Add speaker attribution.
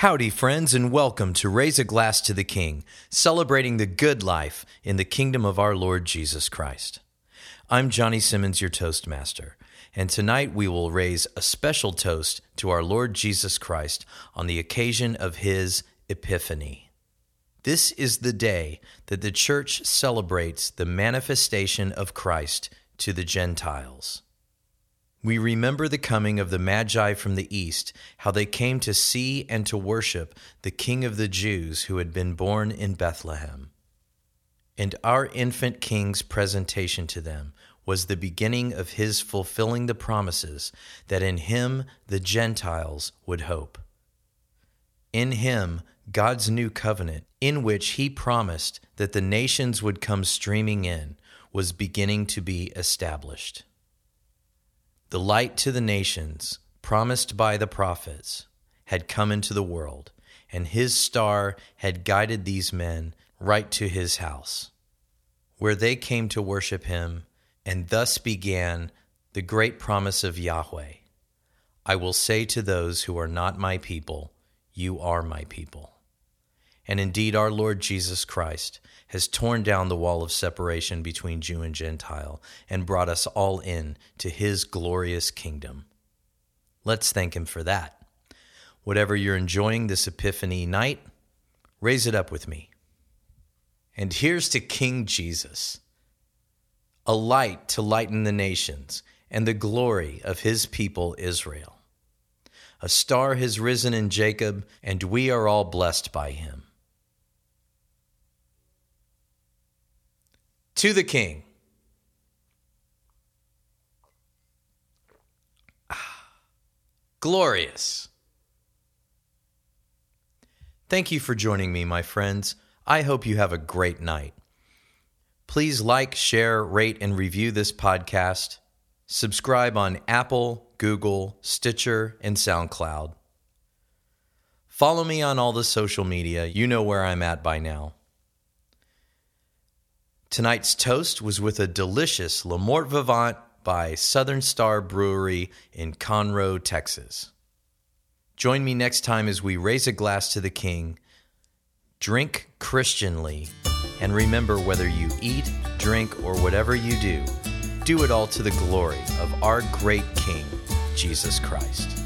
Speaker 1: Howdy, friends, and welcome to Raise a Glass to the King, celebrating the good life in the kingdom of our Lord Jesus Christ. I'm Johnny Simmons, your Toastmaster, and tonight we will raise a special toast to our Lord Jesus Christ on the occasion of his Epiphany. This is the day that the church celebrates the manifestation of Christ to the Gentiles. We remember the coming of the Magi from the east, how they came to see and to worship the King of the Jews who had been born in Bethlehem. And our infant King's presentation to them was the beginning of his fulfilling the promises that in him the Gentiles would hope. In him, God's new covenant, in which he promised that the nations would come streaming in, was beginning to be established. The light to the nations, promised by the prophets, had come into the world, and his star had guided these men right to his house, where they came to worship him, and thus began the great promise of Yahweh I will say to those who are not my people, You are my people. And indeed, our Lord Jesus Christ has torn down the wall of separation between Jew and Gentile and brought us all in to his glorious kingdom. Let's thank him for that. Whatever you're enjoying this Epiphany night, raise it up with me. And here's to King Jesus, a light to lighten the nations and the glory of his people Israel. A star has risen in Jacob, and we are all blessed by him. To the king. Ah, glorious. Thank you for joining me, my friends. I hope you have a great night. Please like, share, rate, and review this podcast. Subscribe on Apple, Google, Stitcher, and SoundCloud. Follow me on all the social media. You know where I'm at by now. Tonight's toast was with a delicious Le Mort Vivant by Southern Star Brewery in Conroe, Texas. Join me next time as we raise a glass to the King, drink Christianly, and remember whether you eat, drink, or whatever you do, do it all to the glory of our great King, Jesus Christ.